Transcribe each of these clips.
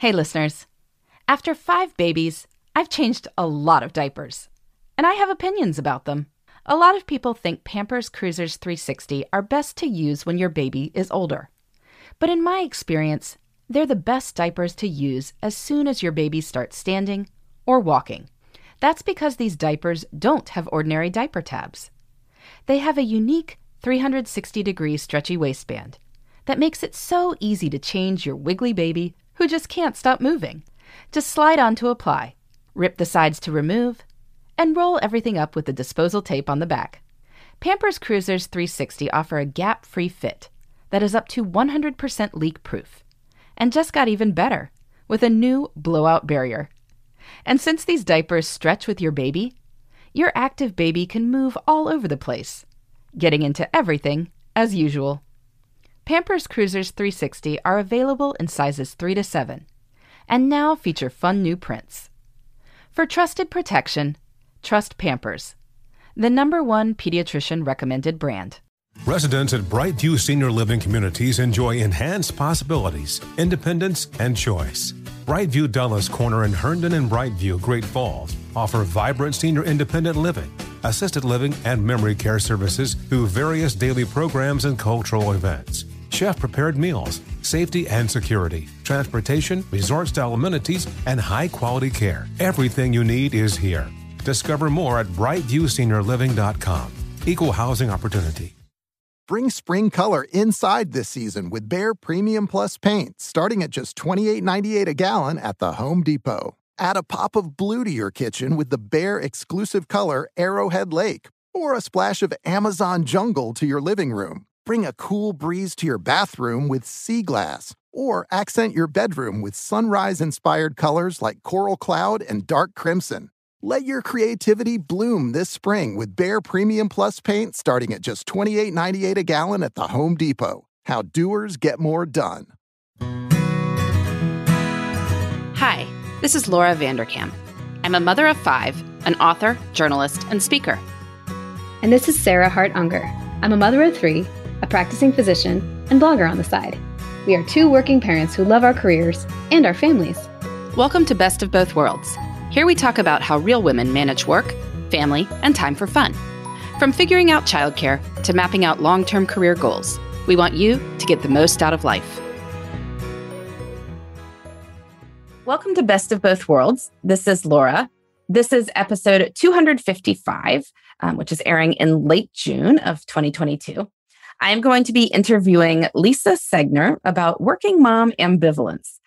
Hey, listeners. After five babies, I've changed a lot of diapers, and I have opinions about them. A lot of people think Pampers Cruisers 360 are best to use when your baby is older. But in my experience, they're the best diapers to use as soon as your baby starts standing or walking. That's because these diapers don't have ordinary diaper tabs. They have a unique 360 degree stretchy waistband that makes it so easy to change your wiggly baby who just can't stop moving. Just slide on to apply, rip the sides to remove, and roll everything up with the disposal tape on the back. Pampers Cruisers 360 offer a gap free fit that is up to 100% leak proof and just got even better with a new blowout barrier. And since these diapers stretch with your baby, your active baby can move all over the place, getting into everything as usual. Pampers Cruisers 360 are available in sizes 3 to 7 and now feature fun new prints. For trusted protection, trust Pampers, the number one pediatrician recommended brand. Residents at Brightview Senior Living Communities enjoy enhanced possibilities, independence, and choice. Brightview Dulles Corner in Herndon and Brightview, Great Falls offer vibrant senior independent living, assisted living, and memory care services through various daily programs and cultural events chef prepared meals, safety and security, transportation, resort style amenities, and high quality care. Everything you need is here. Discover more at brightviewseniorliving.com. Equal housing opportunity. Bring spring color inside this season with Behr Premium Plus paint, starting at just $28.98 a gallon at the Home Depot. Add a pop of blue to your kitchen with the Behr exclusive color Arrowhead Lake, or a splash of Amazon Jungle to your living room. Bring a cool breeze to your bathroom with sea glass, or accent your bedroom with sunrise inspired colors like coral cloud and dark crimson. Let your creativity bloom this spring with Behr Premium Plus paint starting at just $28.98 a gallon at the Home Depot. How doers get more done. Hi, this is Laura Vanderkam. I'm a mother of five, an author, journalist, and speaker. And this is Sarah Hart Unger. I'm a mother of three a practicing physician, and blogger on the side. We are two working parents who love our careers and our families. Welcome to Best of Both Worlds. Here we talk about how real women manage work, family, and time for fun. From figuring out childcare to mapping out long term career goals, we want you to get the most out of life. Welcome to Best of Both Worlds. This is Laura. This is episode 255, um, which is airing in late June of 2022. I'm going to be interviewing Lisa Segner about working mom ambivalence.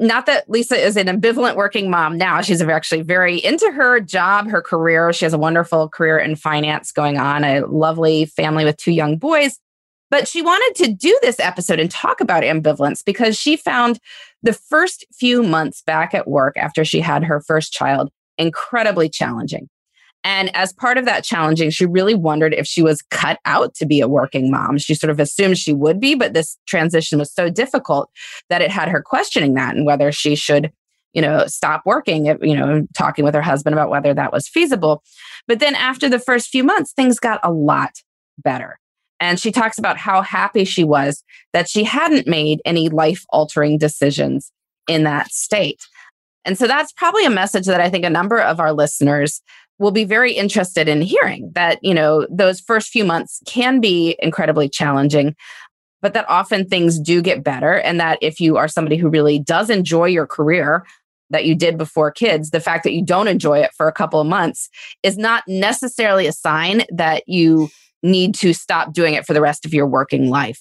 Not that Lisa is an ambivalent working mom now. She's actually very into her job, her career. She has a wonderful career in finance going on, a lovely family with two young boys. But she wanted to do this episode and talk about ambivalence because she found the first few months back at work after she had her first child incredibly challenging. And as part of that challenging, she really wondered if she was cut out to be a working mom. She sort of assumed she would be, but this transition was so difficult that it had her questioning that and whether she should, you know, stop working, you know, talking with her husband about whether that was feasible. But then after the first few months, things got a lot better. And she talks about how happy she was that she hadn't made any life altering decisions in that state. And so that's probably a message that I think a number of our listeners will be very interested in hearing that, you know, those first few months can be incredibly challenging, but that often things do get better. And that if you are somebody who really does enjoy your career, that you did before kids, the fact that you don't enjoy it for a couple of months is not necessarily a sign that you need to stop doing it for the rest of your working life.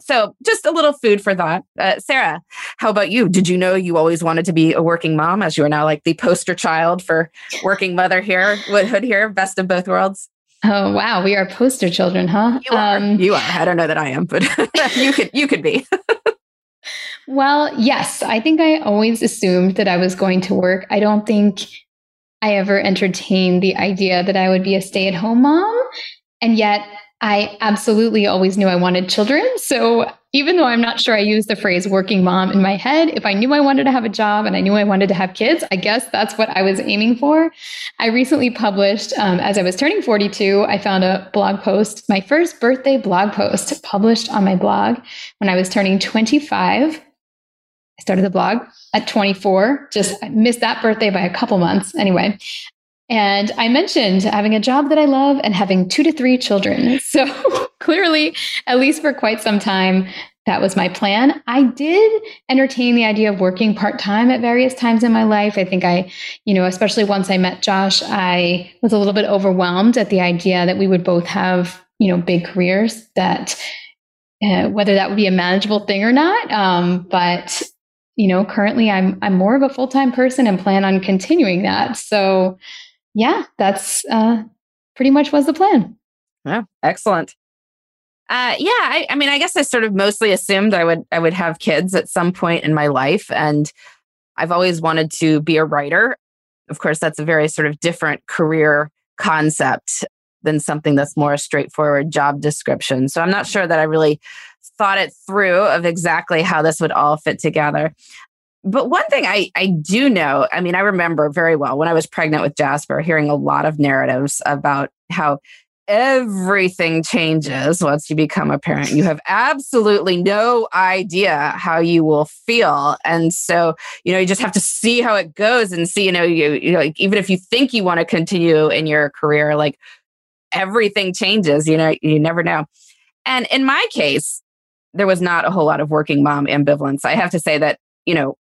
So, just a little food for thought. Uh, Sarah, how about you? Did you know you always wanted to be a working mom as you are now like the poster child for working mother here, Woodhood here, best of both worlds? Oh wow, we are poster children, huh? You are. Um, you are. I don't know that I am, but you could you could be. well, yes, I think I always assumed that I was going to work. I don't think I ever entertained the idea that I would be a stay-at-home mom. And yet I absolutely always knew I wanted children. So even though I'm not sure I use the phrase working mom in my head, if I knew I wanted to have a job and I knew I wanted to have kids, I guess that's what I was aiming for. I recently published, um, as I was turning 42, I found a blog post, my first birthday blog post published on my blog when I was turning 25. I started the blog at 24, just missed that birthday by a couple months. Anyway, and I mentioned having a job that I love and having two to three children. So clearly, at least for quite some time, that was my plan. I did entertain the idea of working part time at various times in my life. I think I, you know, especially once I met Josh, I was a little bit overwhelmed at the idea that we would both have, you know, big careers that uh, whether that would be a manageable thing or not. Um, but you know, currently I'm I'm more of a full time person and plan on continuing that. So, yeah, that's uh, pretty much was the plan. Yeah, excellent. Uh, yeah, I, I mean, I guess I sort of mostly assumed I would I would have kids at some point in my life, and I've always wanted to be a writer. Of course, that's a very sort of different career concept than something that's more a straightforward job description. So I'm not sure that I really thought it through of exactly how this would all fit together. But one thing I, I do know, I mean, I remember very well when I was pregnant with Jasper, hearing a lot of narratives about how everything changes once you become a parent. You have absolutely no idea how you will feel. And so, you know, you just have to see how it goes and see, you know, you, you know, even if you think you want to continue in your career, like everything changes, you know, you never know. And in my case, there was not a whole lot of working mom ambivalence. I have to say that, you know,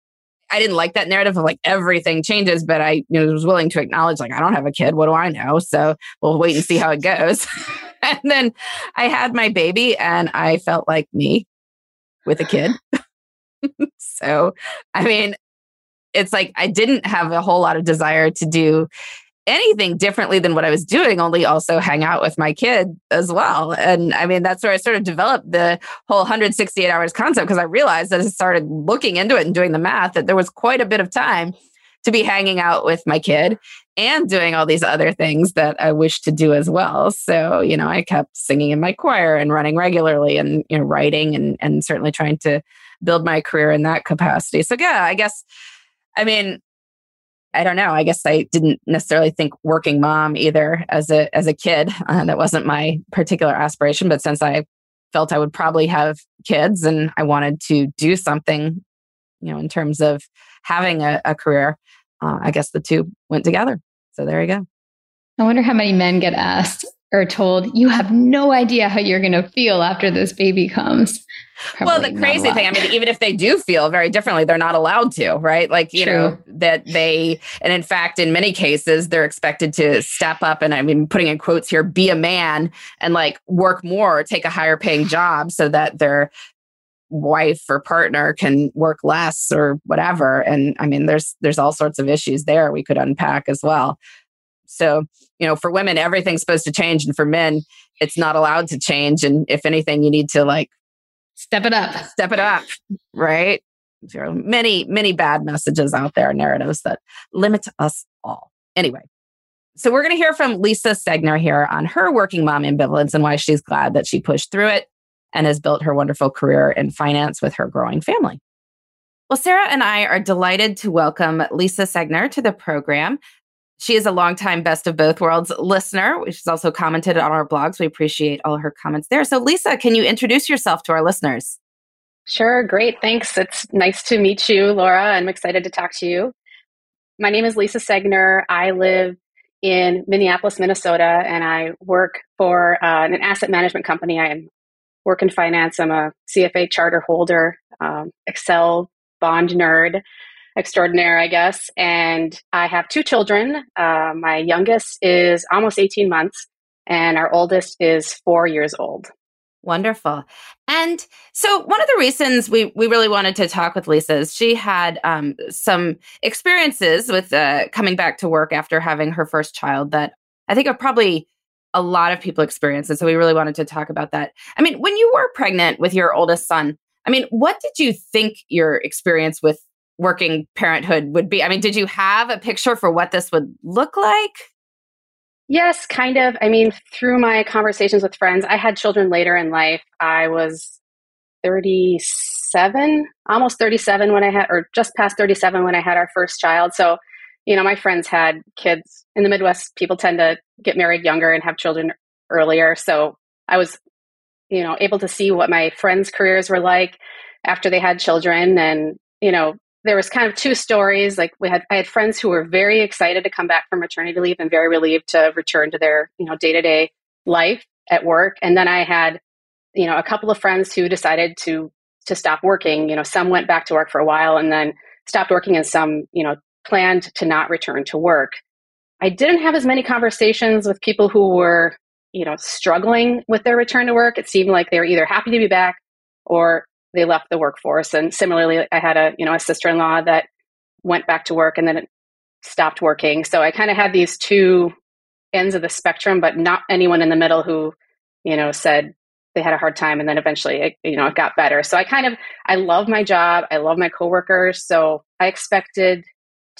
I didn't like that narrative of like everything changes, but I you know, was willing to acknowledge like I don't have a kid. What do I know? So we'll wait and see how it goes. and then I had my baby and I felt like me with a kid. so, I mean, it's like I didn't have a whole lot of desire to do anything differently than what I was doing, only also hang out with my kid as well. And I mean, that's where I sort of developed the whole 168 hours concept because I realized as I started looking into it and doing the math that there was quite a bit of time to be hanging out with my kid and doing all these other things that I wish to do as well. So, you know, I kept singing in my choir and running regularly and, you know, writing and, and certainly trying to build my career in that capacity. So, yeah, I guess, I mean, I don't know. I guess I didn't necessarily think working mom either as a as a kid. Uh, that wasn't my particular aspiration. But since I felt I would probably have kids and I wanted to do something, you know, in terms of having a, a career, uh, I guess the two went together. So there you go. I wonder how many men get asked or told, you have no idea how you're going to feel after this baby comes. Probably well, the crazy thing, I mean, even if they do feel very differently, they're not allowed to, right? Like, you True. know, that they, and in fact, in many cases, they're expected to step up and I mean, putting in quotes here, be a man and like work more, take a higher paying job so that their wife or partner can work less or whatever. And I mean, there's, there's all sorts of issues there we could unpack as well. So, you know, for women, everything's supposed to change. And for men, it's not allowed to change. And if anything, you need to like Step it up. Step it up. Right. There are many, many bad messages out there, narratives that limit us all. Anyway, so we're going to hear from Lisa Segner here on her working mom ambivalence and why she's glad that she pushed through it and has built her wonderful career in finance with her growing family. Well, Sarah and I are delighted to welcome Lisa Segner to the program. She is a longtime Best of Both Worlds listener, which has also commented on our blogs. We appreciate all her comments there. So, Lisa, can you introduce yourself to our listeners? Sure, great. Thanks. It's nice to meet you, Laura. I'm excited to talk to you. My name is Lisa Segner. I live in Minneapolis, Minnesota, and I work for uh, an asset management company. I work in finance. I'm a CFA charter holder, um, Excel bond nerd extraordinaire, I guess. And I have two children. Uh, my youngest is almost 18 months, and our oldest is four years old. Wonderful. And so, one of the reasons we, we really wanted to talk with Lisa is she had um, some experiences with uh, coming back to work after having her first child that I think are probably a lot of people experience. And so, we really wanted to talk about that. I mean, when you were pregnant with your oldest son, I mean, what did you think your experience with working parenthood would be. I mean, did you have a picture for what this would look like? Yes, kind of. I mean, through my conversations with friends, I had children later in life. I was 37, almost 37 when I had, or just past 37 when I had our first child. So, you know, my friends had kids in the Midwest. People tend to get married younger and have children earlier. So I was, you know, able to see what my friends' careers were like after they had children and you know, there was kind of two stories. Like we had, I had friends who were very excited to come back from maternity leave and very relieved to return to their, you know, day to day life at work. And then I had, you know, a couple of friends who decided to to stop working. You know, some went back to work for a while and then stopped working, and some, you know, planned to not return to work. I didn't have as many conversations with people who were, you know, struggling with their return to work. It seemed like they were either happy to be back or they left the workforce. And similarly, I had a, you know, a sister-in-law that went back to work and then stopped working. So I kind of had these two ends of the spectrum, but not anyone in the middle who, you know, said they had a hard time and then eventually it, you know, it got better. So I kind of, I love my job. I love my coworkers. So I expected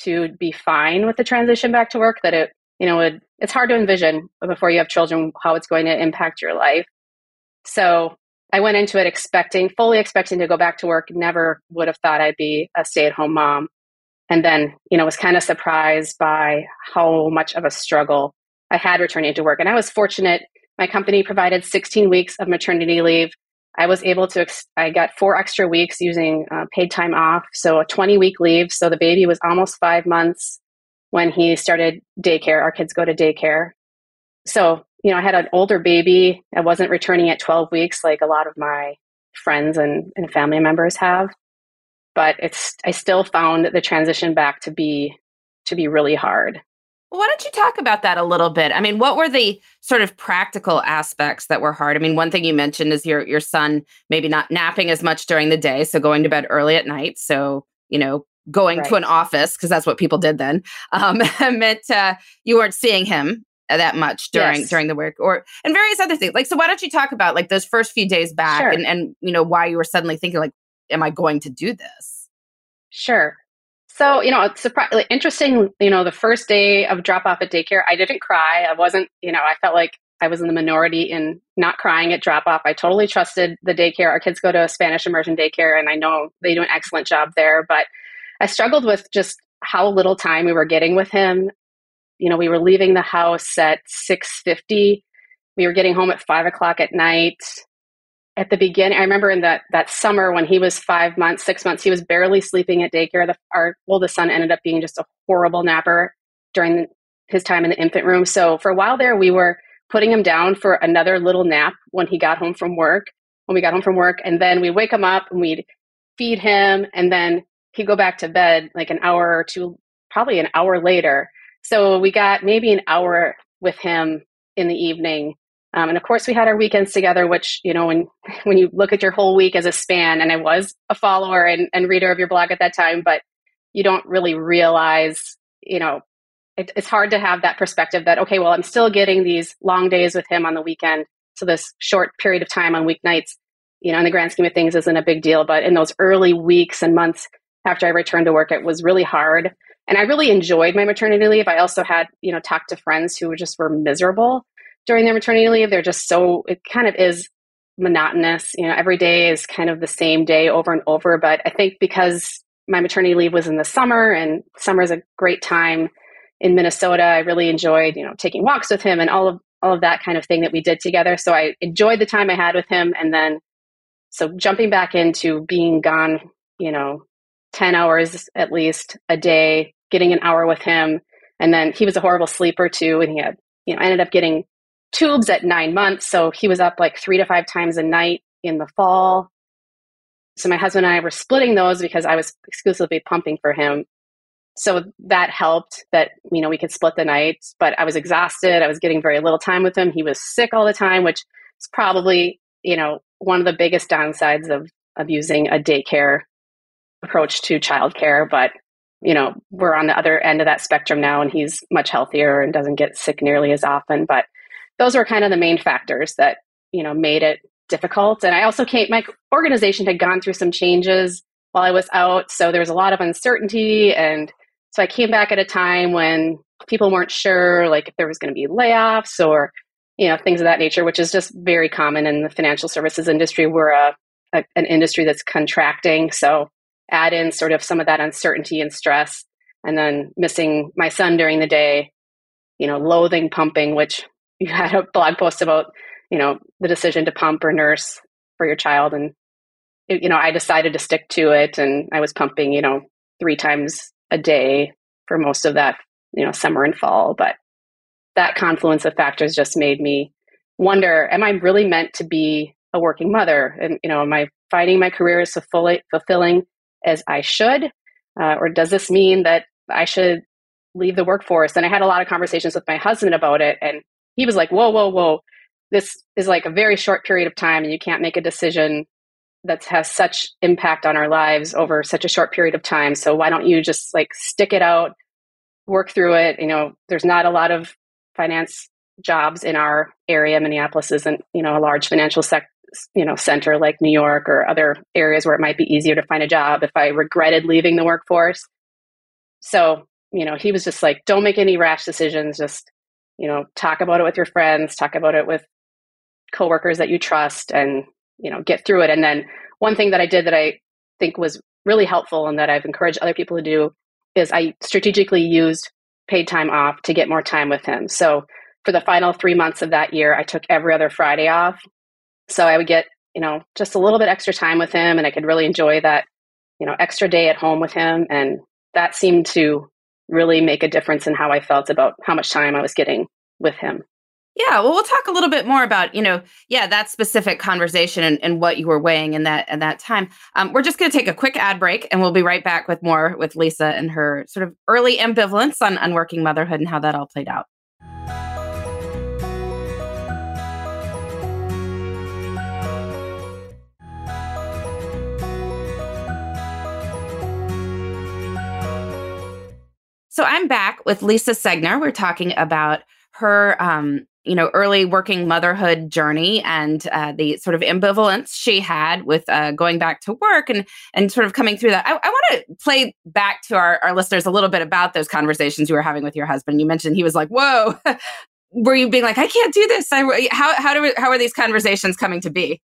to be fine with the transition back to work that it, you know, it's hard to envision before you have children how it's going to impact your life. So I went into it expecting, fully expecting to go back to work. Never would have thought I'd be a stay at home mom. And then, you know, was kind of surprised by how much of a struggle I had returning to work. And I was fortunate. My company provided 16 weeks of maternity leave. I was able to, I got four extra weeks using uh, paid time off. So a 20 week leave. So the baby was almost five months when he started daycare. Our kids go to daycare. So, you know, I had an older baby. I wasn't returning at 12 weeks like a lot of my friends and, and family members have. But it's, I still found the transition back to be, to be really hard. Why don't you talk about that a little bit? I mean, what were the sort of practical aspects that were hard? I mean, one thing you mentioned is your your son maybe not napping as much during the day, so going to bed early at night. So you know, going right. to an office because that's what people did then um, meant uh, you weren't seeing him Uh, that much during yes. during the work or and various other things. Like, so why don't you talk about like those first few days back sure. and and you know why you were suddenly thinking like, am I going to do this? Sure. So, you know, it's surprising, interesting, you know, the first day of drop off at daycare, I didn't cry. I wasn't, you know, I felt like I was in the minority in not crying at drop off. I totally trusted the daycare. Our kids go to a Spanish immersion daycare and I know they do an excellent job there, but I struggled with just how little time we were getting with him. You know, we were leaving the house at 650. We were getting home at five o'clock at night at the beginning, I remember in that that summer when he was five months, six months, he was barely sleeping at daycare. The, our oldest son ended up being just a horrible napper during his time in the infant room. So for a while there, we were putting him down for another little nap when he got home from work. When we got home from work, and then we wake him up and we'd feed him, and then he'd go back to bed like an hour or two, probably an hour later. So we got maybe an hour with him in the evening um, and of course, we had our weekends together, which, you know, when, when you look at your whole week as a span, and I was a follower and, and reader of your blog at that time, but you don't really realize, you know, it, it's hard to have that perspective that, okay, well, I'm still getting these long days with him on the weekend. So this short period of time on weeknights, you know, in the grand scheme of things isn't a big deal. But in those early weeks and months after I returned to work, it was really hard. And I really enjoyed my maternity leave. I also had, you know, talked to friends who just were miserable during their maternity leave. They're just so, it kind of is monotonous. You know, every day is kind of the same day over and over. But I think because my maternity leave was in the summer and summer is a great time in Minnesota, I really enjoyed, you know, taking walks with him and all of all of that kind of thing that we did together. So I enjoyed the time I had with him and then so jumping back into being gone, you know, 10 hours at least a day, getting an hour with him. And then he was a horrible sleeper too. And he had, you know, ended up getting tubes at nine months. So he was up like three to five times a night in the fall. So my husband and I were splitting those because I was exclusively pumping for him. So that helped that, you know, we could split the nights, but I was exhausted. I was getting very little time with him. He was sick all the time, which is probably, you know, one of the biggest downsides of, of using a daycare approach to childcare. But, you know, we're on the other end of that spectrum now and he's much healthier and doesn't get sick nearly as often. But those were kind of the main factors that you know made it difficult and i also came my organization had gone through some changes while i was out so there was a lot of uncertainty and so i came back at a time when people weren't sure like if there was going to be layoffs or you know things of that nature which is just very common in the financial services industry we're a, a an industry that's contracting so add in sort of some of that uncertainty and stress and then missing my son during the day you know loathing pumping which you had a blog post about you know the decision to pump or nurse for your child and you know, I decided to stick to it and I was pumping, you know, three times a day for most of that, you know, summer and fall. But that confluence of factors just made me wonder, am I really meant to be a working mother? And, you know, am I finding my career as fully fulfilling as I should? Uh, or does this mean that I should leave the workforce? And I had a lot of conversations with my husband about it. And he was like, whoa, whoa, whoa. This is like a very short period of time and you can't make a decision that has such impact on our lives over such a short period of time. So why don't you just like stick it out, work through it? You know, there's not a lot of finance jobs in our area. Minneapolis isn't, you know, a large financial sector you know center like New York or other areas where it might be easier to find a job if I regretted leaving the workforce. So, you know, he was just like don't make any rash decisions, just you know, talk about it with your friends, talk about it with coworkers that you trust and you know get through it. And then one thing that i did that i think was really helpful and that i've encouraged other people to do is i strategically used paid time off to get more time with him. So for the final three months of that year i took every other friday off so i would get you know just a little bit extra time with him and i could really enjoy that you know extra day at home with him and that seemed to really make a difference in how i felt about how much time i was getting with him yeah, well, we'll talk a little bit more about you know, yeah, that specific conversation and, and what you were weighing in that at that time. Um, we're just going to take a quick ad break, and we'll be right back with more with Lisa and her sort of early ambivalence on, on working motherhood and how that all played out. So I'm back with Lisa Segner. We're talking about her um, you know early working motherhood journey and uh, the sort of ambivalence she had with uh, going back to work and and sort of coming through that. I, I want to play back to our, our listeners a little bit about those conversations you were having with your husband. You mentioned he was like whoa. Were you being like i can't do this. I, how, how do we, how are these conversations coming to be?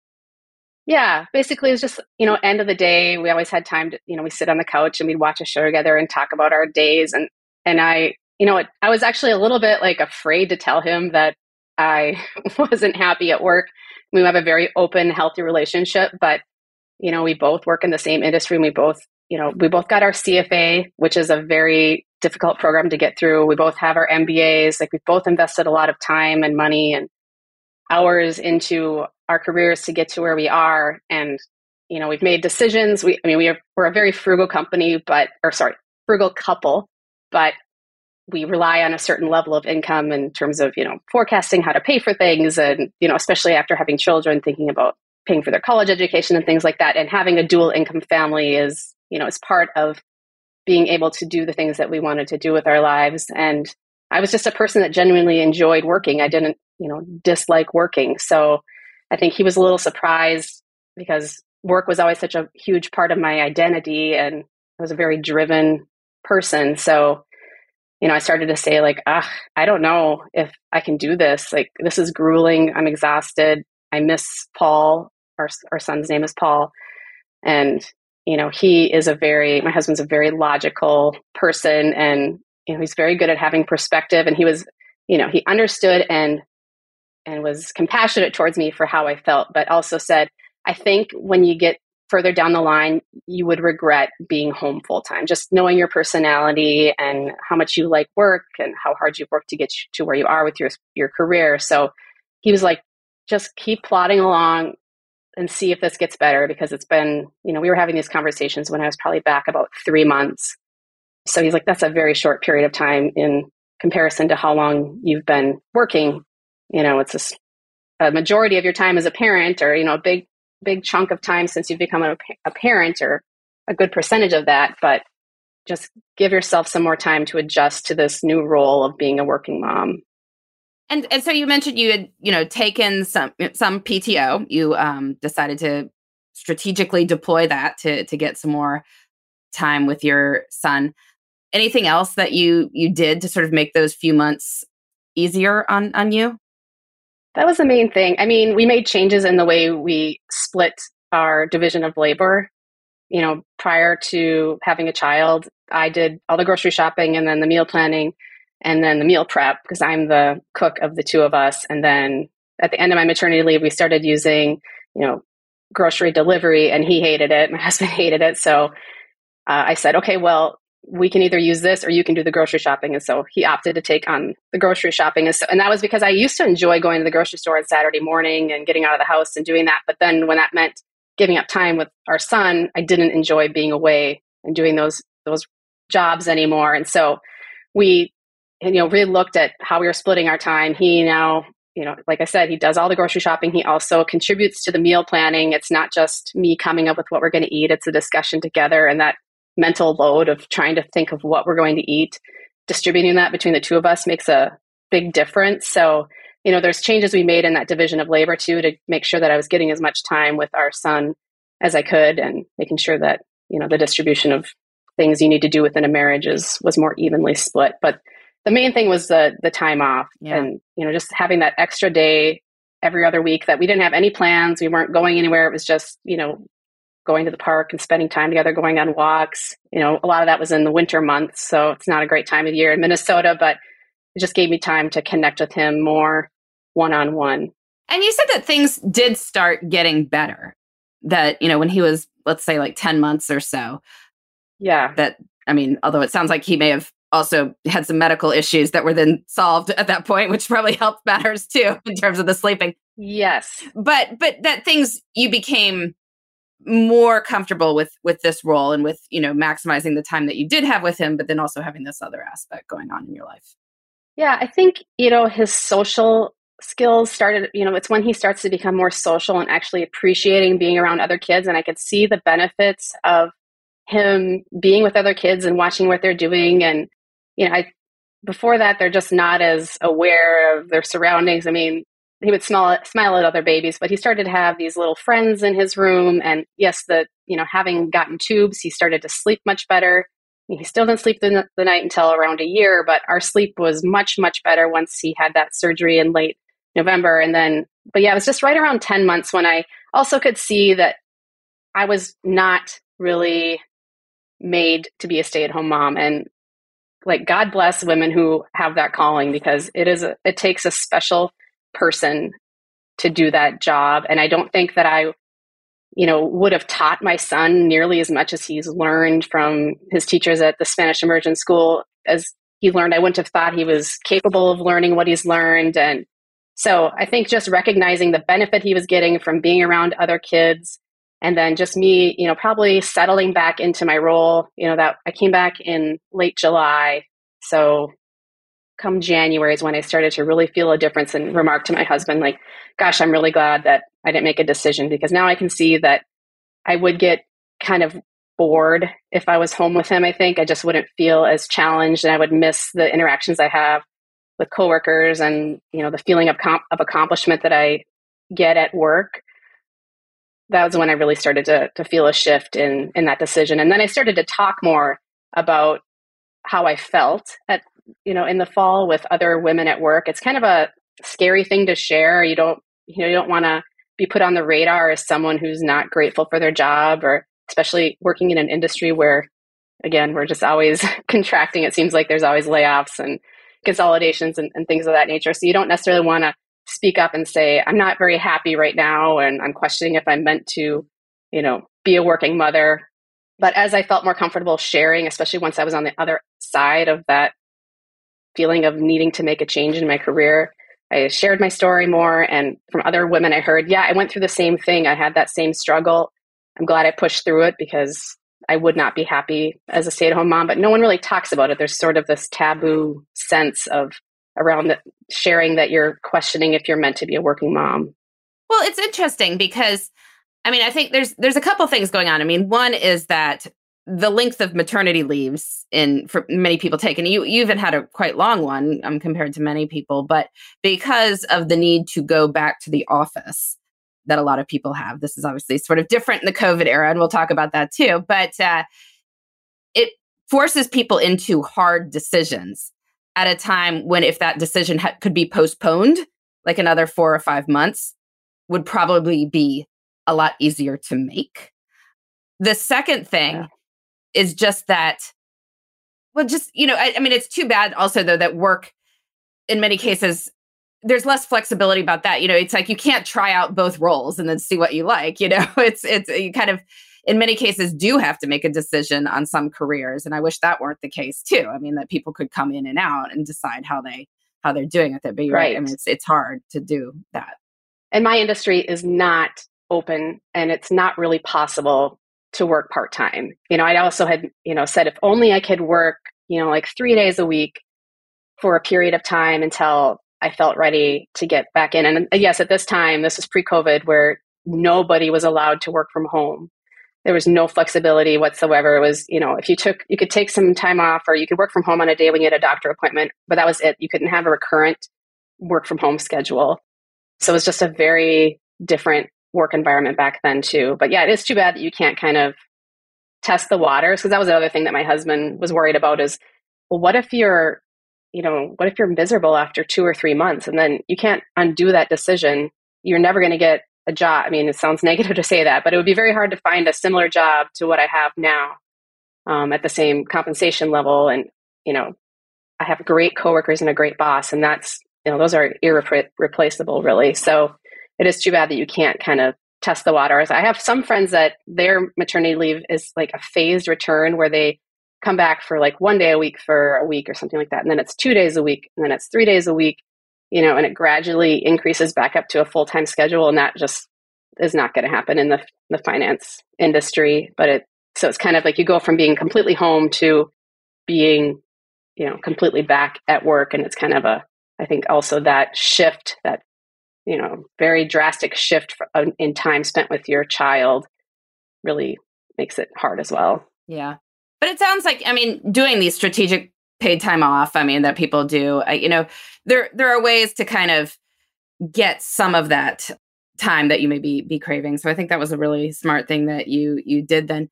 Yeah. Basically it was just you know end of the day we always had time to you know we sit on the couch and we'd watch a show together and talk about our days and and i you know i was actually a little bit like afraid to tell him that I wasn't happy at work. We have a very open, healthy relationship, but you know, we both work in the same industry and we both, you know, we both got our CFA, which is a very difficult program to get through. We both have our MBAs. Like we've both invested a lot of time and money and hours into our careers to get to where we are. And, you know, we've made decisions. We, I mean, we are, we're a very frugal company, but, or sorry, frugal couple, but we rely on a certain level of income in terms of you know forecasting how to pay for things and you know especially after having children thinking about paying for their college education and things like that. And having a dual income family is you know is part of being able to do the things that we wanted to do with our lives. And i was just a person that genuinely enjoyed working. I didn't you know dislike working. So i think he was a little surprised because work was always such a huge part of my identity and i was a very driven person so you know, I started to say like, ah, I don't know if I can do this. Like, this is grueling. I'm exhausted. I miss Paul. Our our son's name is Paul, and you know, he is a very my husband's a very logical person, and you know, he's very good at having perspective. And he was, you know, he understood and and was compassionate towards me for how I felt, but also said, I think when you get further down the line you would regret being home full time just knowing your personality and how much you like work and how hard you've worked to get to where you are with your your career. So he was like just keep plodding along and see if this gets better because it's been you know we were having these conversations when i was probably back about three months. So he's like that's a very short period of time in comparison to how long you've been working. You know it's a, a majority of your time as a parent or you know a big big chunk of time since you've become a, a parent or a good percentage of that, but just give yourself some more time to adjust to this new role of being a working mom. And and so you mentioned you had you know taken some some PTO. You um, decided to strategically deploy that to to get some more time with your son. Anything else that you you did to sort of make those few months easier on on you? That was the main thing. I mean, we made changes in the way we split our division of labor. You know, prior to having a child, I did all the grocery shopping and then the meal planning and then the meal prep because I'm the cook of the two of us. And then at the end of my maternity leave, we started using, you know, grocery delivery and he hated it. My husband hated it. So uh, I said, okay, well, we can either use this or you can do the grocery shopping. And so he opted to take on the grocery shopping. And, so, and that was because I used to enjoy going to the grocery store on Saturday morning and getting out of the house and doing that. But then when that meant giving up time with our son, I didn't enjoy being away and doing those those jobs anymore. And so we, you know, really looked at how we were splitting our time. He now, you know, like I said, he does all the grocery shopping. He also contributes to the meal planning. It's not just me coming up with what we're going to eat. It's a discussion together and that mental load of trying to think of what we're going to eat. Distributing that between the two of us makes a big difference. So, you know, there's changes we made in that division of labor too to make sure that I was getting as much time with our son as I could and making sure that, you know, the distribution of things you need to do within a marriage is was more evenly split. But the main thing was the the time off yeah. and you know just having that extra day every other week that we didn't have any plans we weren't going anywhere it was just you know going to the park and spending time together going on walks you know a lot of that was in the winter months so it's not a great time of year in minnesota but it just gave me time to connect with him more one on one and you said that things did start getting better that you know when he was let's say like 10 months or so yeah. That, I mean, although it sounds like he may have also had some medical issues that were then solved at that point, which probably helped matters too in terms of the sleeping. Yes. But, but that things you became more comfortable with with this role and with you know maximizing the time that you did have with him but then also having this other aspect going on in your life. Yeah i think you know his social skills started you know it's when he starts to become more social and actually appreciating being around other kids and i could see the benefits of him being with other kids and watching what they're doing. And you know i before that they're just not as aware of their surroundings. I mean he would smile, smile at other babies but he started to have these little friends in his room. And yes the you know having gotten tubes he started to sleep much better. He still didn't sleep the, the night until around a year but our sleep was much much better once he had that surgery in late november. And then but yeah it was just right around 10 months when i also could see that i was not really made to be a stay-at-home mom. And like god bless women who have that calling because it is a, it takes a special person to do that job. And i don't think that i you know would have taught my son nearly as much as he's learned from his teachers at the spanish immersion school. As he learned i wouldn't have thought he was capable of learning what he's learned. And so i think just recognizing the benefit he was getting from being around other kids and then just me you know probably settling back into my role you know that i came back in late july. So come january is when i started to really feel a difference and remark to my husband like gosh i'm really glad that i didn't make a decision because now i can see that i would get kind of bored if i was home with him i think i just wouldn't feel as challenged and i would miss the interactions i have with coworkers and you know the feeling of, comp- of accomplishment that i get at work that was when I really started to to feel a shift in in that decision. And then I started to talk more about how I felt at you know in the fall with other women at work. It's kind of a scary thing to share. You don't you know you don't want to be put on the radar as someone who's not grateful for their job or especially working in an industry where again we're just always contracting it seems like there's always layoffs and consolidations and, and things of that nature so you don't necessarily want to speak up and say, I'm not very happy right now and I'm questioning if I'm meant to, you know, be a working mother. But as I felt more comfortable sharing, especially once I was on the other side of that feeling of needing to make a change in my career, I shared my story more. And from other women, I heard, yeah, I went through the same thing. I had that same struggle. I'm glad I pushed through it because I would not be happy as a stay at home mom, but no one really talks about it. There's sort of this taboo sense of around the, sharing that you're questioning if you're meant to be a working mom. Well, it's interesting because I mean, I think there's there's a couple things going on. I mean, one is that the length of maternity leaves in for many people take, and you you even had a quite long one um, compared to many people, but because of the need to go back to the office that a lot of people have, this is obviously sort of different in the COVID era, and we'll talk about that too. But uh, it forces people into hard decisions at a time when if that decision ha- could be postponed like another four or five months would probably be a lot easier to make the second thing yeah. Is just that well just you know I, I mean it's too bad also though that work in many cases there's less flexibility about that. You know, it's like you can't try out both roles and then see what you like. You know, it's it's you kind of in many cases do have to make a decision on some careers, and I wish that weren't the case too. I mean, that people could come in and out and decide how they how they're doing with it. But you're right. right. I mean, it's it's hard to do that. And my industry is not open, and it's not really possible to work part time. You know, I also had you know said if only I could work you know like three days a week for a period of time until I felt ready to get back in. And uh, yes, at this time, this was pre COVID, where nobody was allowed to work from home. There was no flexibility whatsoever. It was, you know, if you took, you could take some time off or you could work from home on a day when you had a doctor appointment, but that was it. You couldn't have a recurrent work from home schedule. So it was just a very different work environment back then, too. But yeah, it is too bad that you can't kind of test the waters because that was the other thing that my husband was worried about is, well, what if you're you know, what if you're miserable after two or three months and then you can't undo that decision? You're never going to get a job. I mean, it sounds negative to say that, but it would be very hard to find a similar job to what I have now um, at the same compensation level. And, you know, I have great coworkers and a great boss, and that's, you know, those are irreplaceable, really. So it is too bad that you can't kind of test the waters. I have some friends that their maternity leave is like a phased return where they come back for like one day a week for a week or something like that. And then it's two days a week, and then it's three days a week, you know, and it gradually increases back up to a full time schedule. And that just is not going to happen in the, the finance industry. But it, so it's kind of like you go from being completely home to being, you know, completely back at work. And it's kind of a, I think also that shift, that, you know, very drastic shift uh, in time spent with your child really makes it hard as well. Yeah. But it sounds like, I mean, doing these strategic paid time off, I mean, that people do, I, you know, there there are ways to kind of get some of that time that you may be, be craving. So I think that was a really smart thing that you you did then.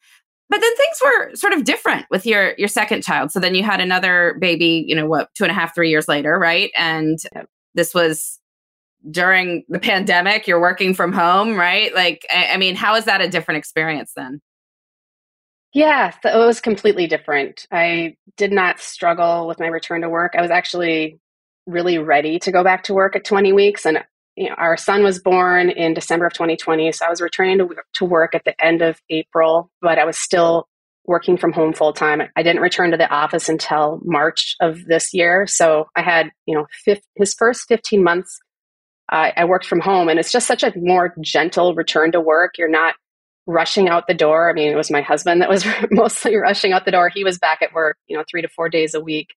But then things were sort of different with your your second child. So then you had another baby, you know, what, two and a half, three years later, right? And this was during the pandemic. You're working from home, right? Like, I, I mean, how is that a different experience then? Yeah, it was completely different. I did not struggle with my return to work. I was actually really ready to go back to work at 20 weeks. And you know, our son was born in December of 2020. So I was returning to, to work at the end of April, but I was still working from home full time. I didn't return to the office until March of this year. So I had, you know, his first 15 months, uh, I worked from home. And it's just such a more gentle return to work. You're not rushing out the door. I mean, it was my husband that was mostly rushing out the door. He was back at work, you know, three to four days a week.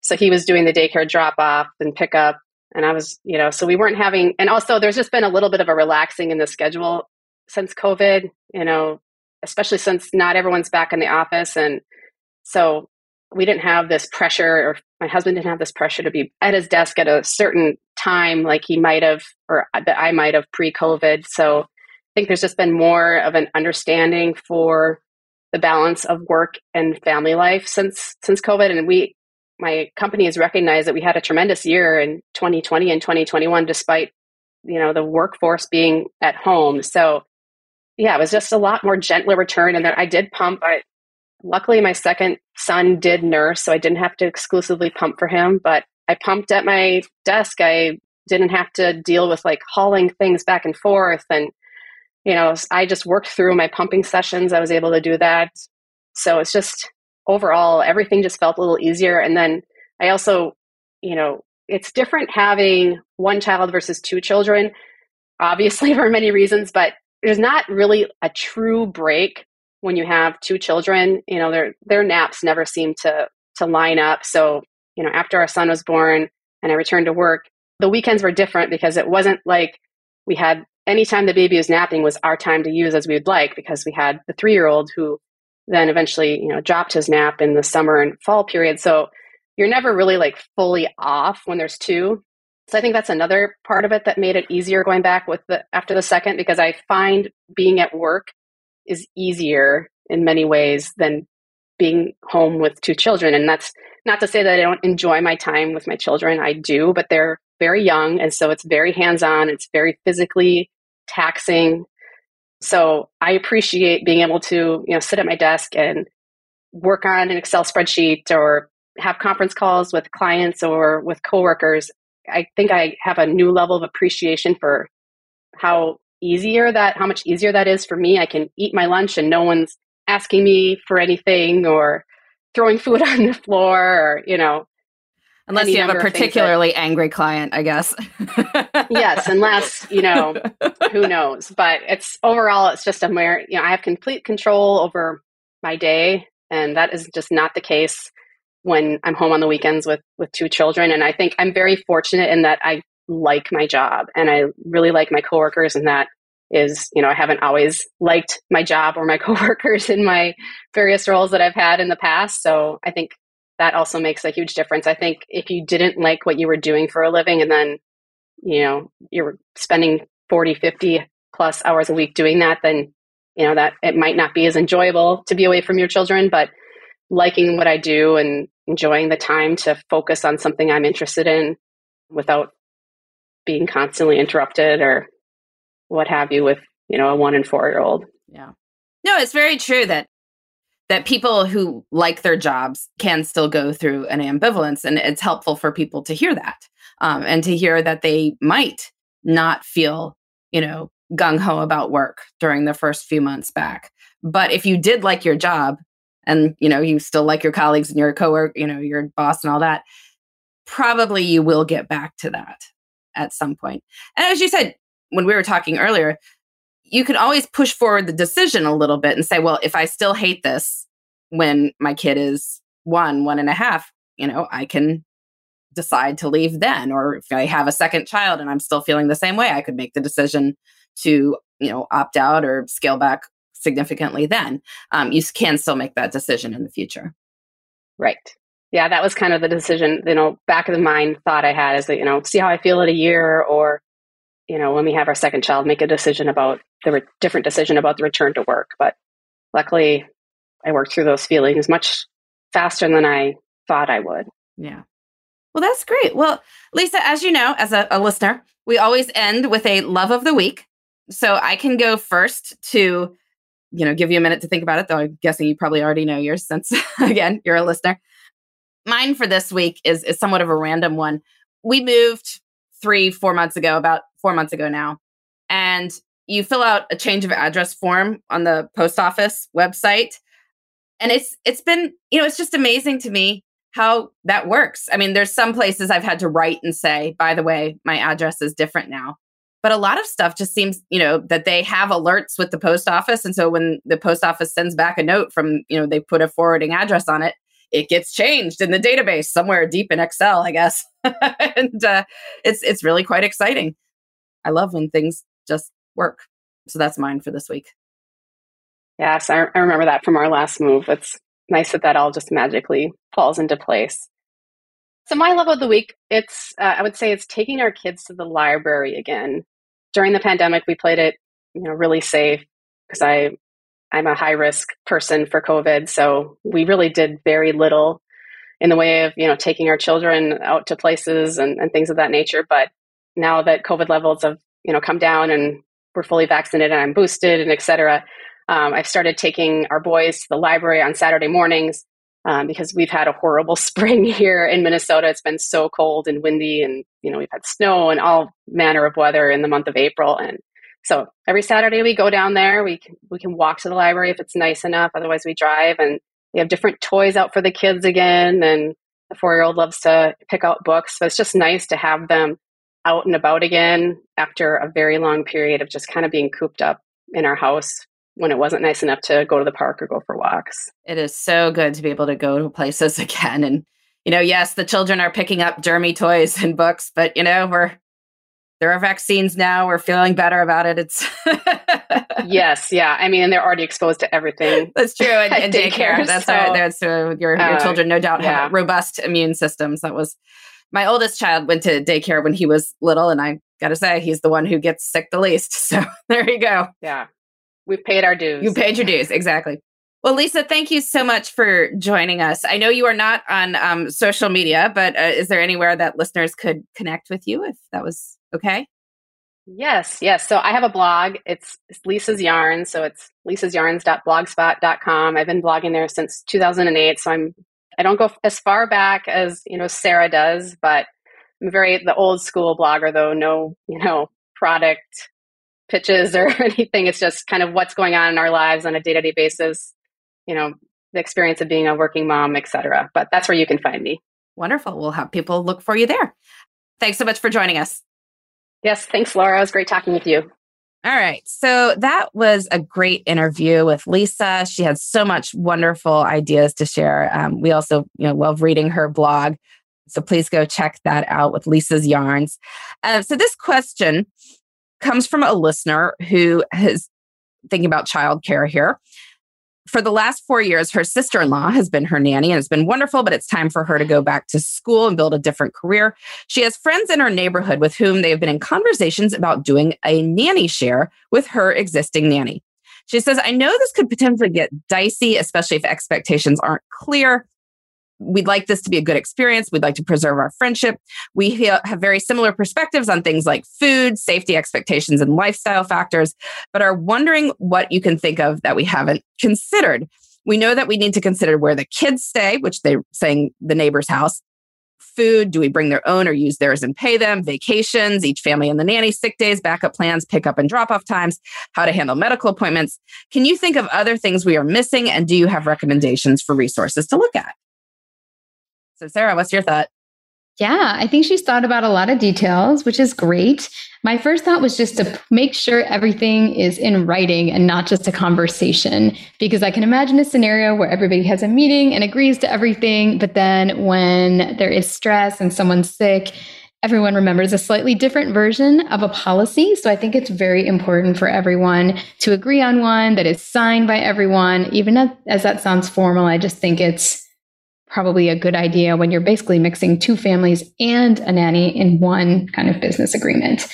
So he was doing the daycare drop off and pick up. And I was, you know, so we weren't having, and also there's just been a little bit of a relaxing in the schedule since COVID, you know, especially since not everyone's back in the office. And so we didn't have this pressure, or my husband didn't have this pressure to be at his desk at a certain time like he might have, or that I might have pre COVID. So I think there's just been more of an understanding for the balance of work and family life since since COVID. And we, my company has recognized that we had a tremendous year in 2020 and 2021, despite you know the workforce being at home. So yeah, it was just a lot more gentler return. And then I did pump. I luckily my second son did nurse, so I didn't have to exclusively pump for him. But I pumped at my desk. I didn't have to deal with like hauling things back and forth and you know, I just worked through my pumping sessions. I was able to do that. So it's just overall, everything just felt a little easier. And then I also, you know, it's different having one child versus two children, obviously for many reasons, but there's not really a true break when you have two children. You know, their their naps never seem to to line up. So, you know, after our son was born and I returned to work, the weekends were different because it wasn't like we had anytime the baby was napping was our time to use as we would like because we had the three year old who then eventually you know dropped his nap in the summer and fall period so you're never really like fully off when there's two so i think that's another part of it that made it easier going back with the after the second because i find being at work is easier in many ways than being home with two children. And that's not to say that i don't enjoy my time with my children. I do but they're very young and so it's very hands on it's very physically taxing. So i appreciate being able to you know sit at my desk and work on an excel spreadsheet or have conference calls with clients or with coworkers. I think I have a new level of appreciation for how easier that, how much easier that is for me. I can eat my lunch and no one's asking me for anything or throwing food on the floor or, you know, Unless you have a particularly that, angry client, I guess. yes, unless, you know, who knows. But it's overall, it's just a mere, you know, I have complete control over my day. And that is just not the case when I'm home on the weekends with, with two children. And I think I'm very fortunate in that I like my job and I really like my coworkers. And that is, you know, I haven't always liked my job or my coworkers in my various roles that I've had in the past. So I think that also makes a huge difference. I think if you didn't like what you were doing for a living and then, you know, you're spending 40, 50 plus hours a week doing that, then, you know, that it might not be as enjoyable to be away from your children, but liking what I do and enjoying the time to focus on something I'm interested in without being constantly interrupted or what have you with, you know, a one and four year old. Yeah. No, it's very true that that people who like their jobs can still go through an ambivalence and it's helpful for people to hear that um, and to hear that they might not feel you know gung-ho about work during the first few months back but if you did like your job and you know you still like your colleagues and your coworker you know your boss and all that probably you will get back to that at some point and as you said when we were talking earlier you can always push forward the decision a little bit and say, well, if I still hate this when my kid is one, one and a half, you know, I can decide to leave then. Or if I have a second child and I'm still feeling the same way, I could make the decision to, you know, opt out or scale back significantly then. Um, you can still make that decision in the future. Right. Yeah, that was kind of the decision, you know, back of the mind thought I had is that, you know, see how I feel in a year or you know, when we have our second child, make a decision about the re- different decision about the return to work. But luckily, I worked through those feelings much faster than I thought I would. Yeah. Well, that's great. Well, Lisa, as you know, as a, a listener, we always end with a love of the week. So I can go first to, you know, give you a minute to think about it, though I'm guessing you probably already know yours since, again, you're a listener. Mine for this week is, is somewhat of a random one. We moved three, four months ago, about four months ago now. And you fill out a change of address form on the post office website. And it's it's been, you know, it's just amazing to me how that works. I mean, there's some places I've had to write and say, by the way, my address is different now. But a lot of stuff just seems, you know, that they have alerts with the post office. And so when the post office sends back a note from, you know, they put a forwarding address on it, it gets changed in the database somewhere deep in Excel, I guess. and uh, it's it's really quite exciting. I love when things just work. So that's mine for this week. Yes, I, I remember that from our last move. It's nice that that all just magically falls into place. So my love of the week, it's uh, I would say it's taking our kids to the library again. During the pandemic, we played it, you know, really safe because I I'm a high risk person for COVID, so we really did very little in the way of you know taking our children out to places and, and things of that nature. But now that COVID levels have you know come down and we're fully vaccinated and I'm boosted and et cetera, um, I've started taking our boys to the library on Saturday mornings um, because we've had a horrible spring here in Minnesota. It's been so cold and windy, and you know we've had snow and all manner of weather in the month of April. And so every Saturday we go down there. We can, we can walk to the library if it's nice enough. Otherwise, we drive, and we have different toys out for the kids again. And the four year old loves to pick out books. So it's just nice to have them out and about again after a very long period of just kind of being cooped up in our house when it wasn't nice enough to go to the park or go for walks. It is so good to be able to go to places again and you know, yes, the children are picking up germy toys and books, but you know, we're there are vaccines now. We're feeling better about it. It's yes, yeah. I mean, they're already exposed to everything. That's true. And, and daycare. daycare. That's so, right. That's uh, your your uh, children, no doubt, yeah. have robust immune systems. That was my oldest child went to daycare when he was little, and I got to say, he's the one who gets sick the least. So there you go. Yeah, we've paid our dues. You paid your dues, exactly. Well, Lisa, thank you so much for joining us. I know you are not on um, social media, but uh, is there anywhere that listeners could connect with you if that was Okay. Yes, yes. So I have a blog. It's, it's Lisa's Yarns. So it's lisa'syarns.blogspot.com. I've been blogging there since 2008. So I'm, I don't go as far back as, you know, Sarah does, but I'm very the old school blogger though, no, you know, product pitches or anything. It's just kind of what's going on in our lives on a day-to-day basis, you know, the experience of being a working mom, etc. But that's where you can find me. Wonderful. We'll have people look for you there. Thanks so much for joining us. Yes, thanks, Laura. It was great talking with you. All right. So that was a great interview with Lisa. She had so much wonderful ideas to share. Um, we also, you know, love reading her blog. So please go check that out with Lisa's Yarns. Uh, so this question comes from a listener who is thinking about childcare here for the last four years, her sister in law has been her nanny and it's been wonderful, but it's time for her to go back to school and build a different career. She has friends in her neighborhood with whom they have been in conversations about doing a nanny share with her existing nanny. She says, I know this could potentially get dicey, especially if expectations aren't clear we'd like this to be a good experience. We'd like to preserve our friendship. We uh, have very similar perspectives on things like food, safety expectations, and lifestyle factors, but are wondering what you can think of that we haven't considered. We know that we need to consider where the kids stay, which they're saying the neighbor's house. Food, do we bring their own or use theirs and pay them? Vacations, each family and the nanny, sick days, backup plans, pickup and drop off times, how to handle medical appointments. Can you think of other things we are missing? And do you have recommendations for resources to look at? So, Sarah, what's your thought? Yeah, I think she's thought about a lot of details, which is great. My first thought was just to make sure everything is in writing and not just a conversation, because I can imagine a scenario where everybody has a meeting and agrees to everything, but then when there is stress and someone's sick, everyone remembers a slightly different version of a policy. So I think it's very important for everyone to agree on one that is signed by everyone. Even as, that sounds formal, I just think it's probably a good idea when you're basically mixing two families and a nanny in one kind of business agreement.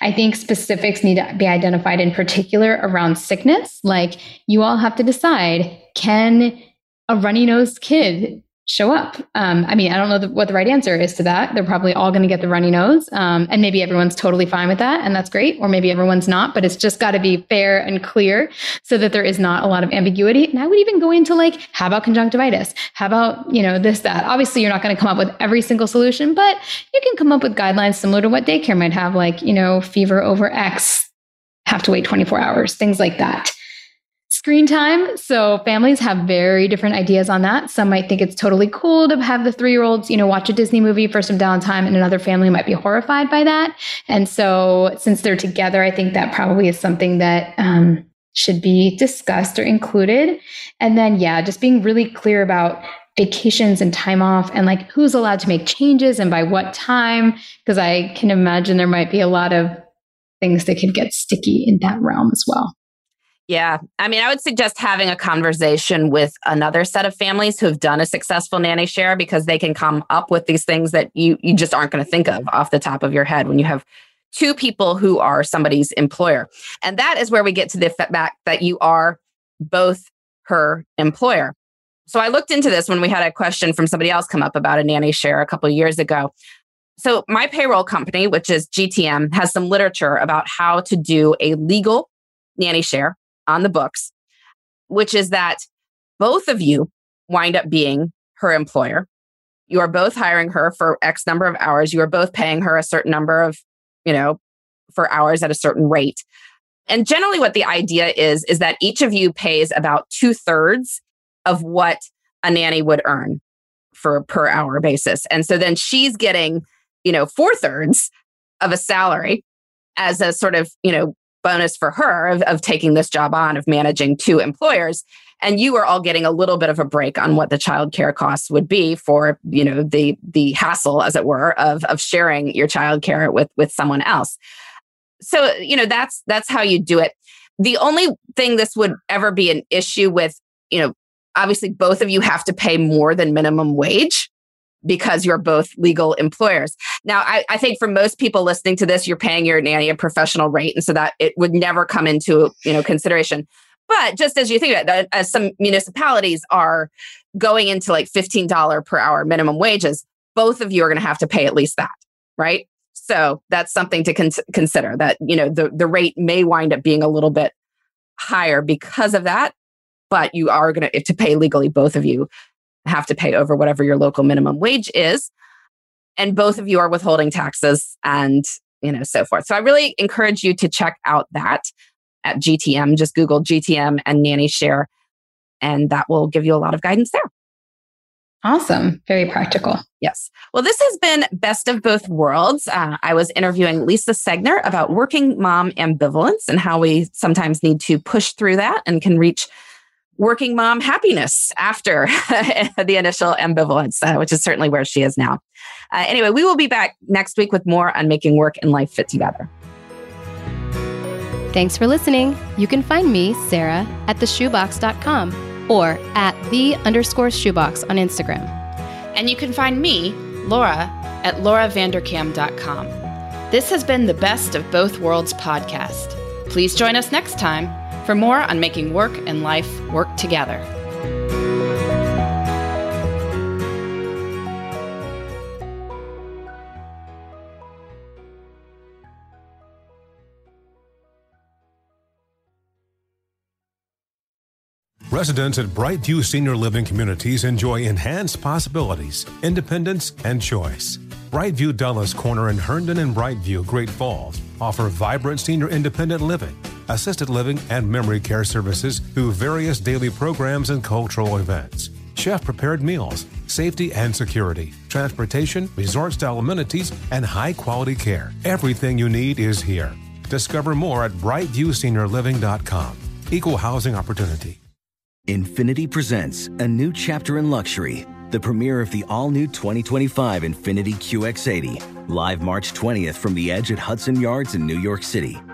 I think specifics need to be identified in particular around sickness. Like you all have to decide can a runny nosed kid show up. Um, I mean, I don't know the, what the right answer is to that. They're probably all going to get the runny nose. Um, and maybe everyone's totally fine with that. And that's great. Or maybe everyone's not, but it's just got to be fair and clear so that there is not a lot of ambiguity. And I would even go into like, how about conjunctivitis? How about, you know, this, that? Obviously, you're not going to come up with every single solution, but you can come up with guidelines similar to what daycare might have, like, you know, fever over X, have to wait 24 hours, things like that screen time. So families have very different ideas on that. Some might think it's totally cool to have the three year olds, you know, watch a Disney movie for some downtime, and another family might be horrified by that. And so, since they're together, I think that probably is something that um, should be discussed or included. And then, yeah, just being really clear about vacations and time off and like who's allowed to make changes and by what time. Because I can imagine there might be a lot of things that could get sticky in that realm as well. Yeah. I mean, I would suggest having a conversation with another set of families who've done a successful nanny share because they can come up with these things that you you just aren't going to think of off the top of your head when you have two people who are somebody's employer. And that is where we get to the fact that you are both her employer. So I looked into this when we had a question from somebody else come up about a nanny share a couple years ago. So my payroll company, which is GTM, has some literature about how to do a legal nanny share on the books, which is that both of you wind up being her employer. You are both hiring her for X number of hours. You are both paying her a certain number of, you know, for hours at a certain rate. And generally, what the idea is, is that each of you pays about two thirds of what a nanny would earn for per hour basis. And so then she's getting, you know, four thirds of a salary as a sort of, you know, bonus for her of, of taking this job on of managing two employers. And you are all getting a little bit of a break on what the child care costs would be for you know the the hassle as it were of of sharing your child care with with someone else. So you know that's that's how you do it. The only thing this would ever be an issue with you know obviously both of you have to pay more than minimum wage because you're both legal employers. Now, I, I, think for most people listening to this, you're paying your nanny a professional rate, and so that it would never come into you know consideration. But just as you think about that, as some municipalities are going into like fifteen dollar per hour minimum wages, both of you are going to have to pay at least that, right? So that's something to con- consider. That you know the the rate may wind up being a little bit higher because of that, but you are going to to pay legally both of you have to pay over whatever your local minimum wage is. and both of you are withholding taxes and you know so forth. So I really encourage you to check out that at GTM. Just Google GTM and Nanny Share, and that will give you a lot of guidance there. Awesome. Very practical. Yes. Well, this has been Best of Both Worlds. Uh, I was interviewing Lisa Segner about working mom ambivalence and how we sometimes need to push through that and can reach working mom happiness after the initial ambivalence, uh, which is certainly where she is now. Uh, anyway, we will be back next week with more on making work and life fit together. Thanks for listening. You can find me, Sarah, at theshoebox.com or at the underscore shoebox on Instagram. And you can find me, Laura, at lauravanderkam.com. This has been the Best of Both Worlds podcast. Please join us next time for more on making work and life work together. Residents at Brightview Senior Living Communities enjoy enhanced possibilities, independence, and choice. Brightview Dulles Corner in Herndon and Brightview, Great Falls offer vibrant senior independent living, assisted living, and memory care services through various daily programs and cultural events. Chef prepared meals, safety and security, transportation, resort style amenities, and high quality care. Everything you need is here. Discover more at brightviewseniorliving.com. Equal housing opportunity. Infiniti presents a new chapter in luxury, the premiere of the all new 2025 Infiniti QX80, live March 20th from the edge at Hudson Yards in New York City,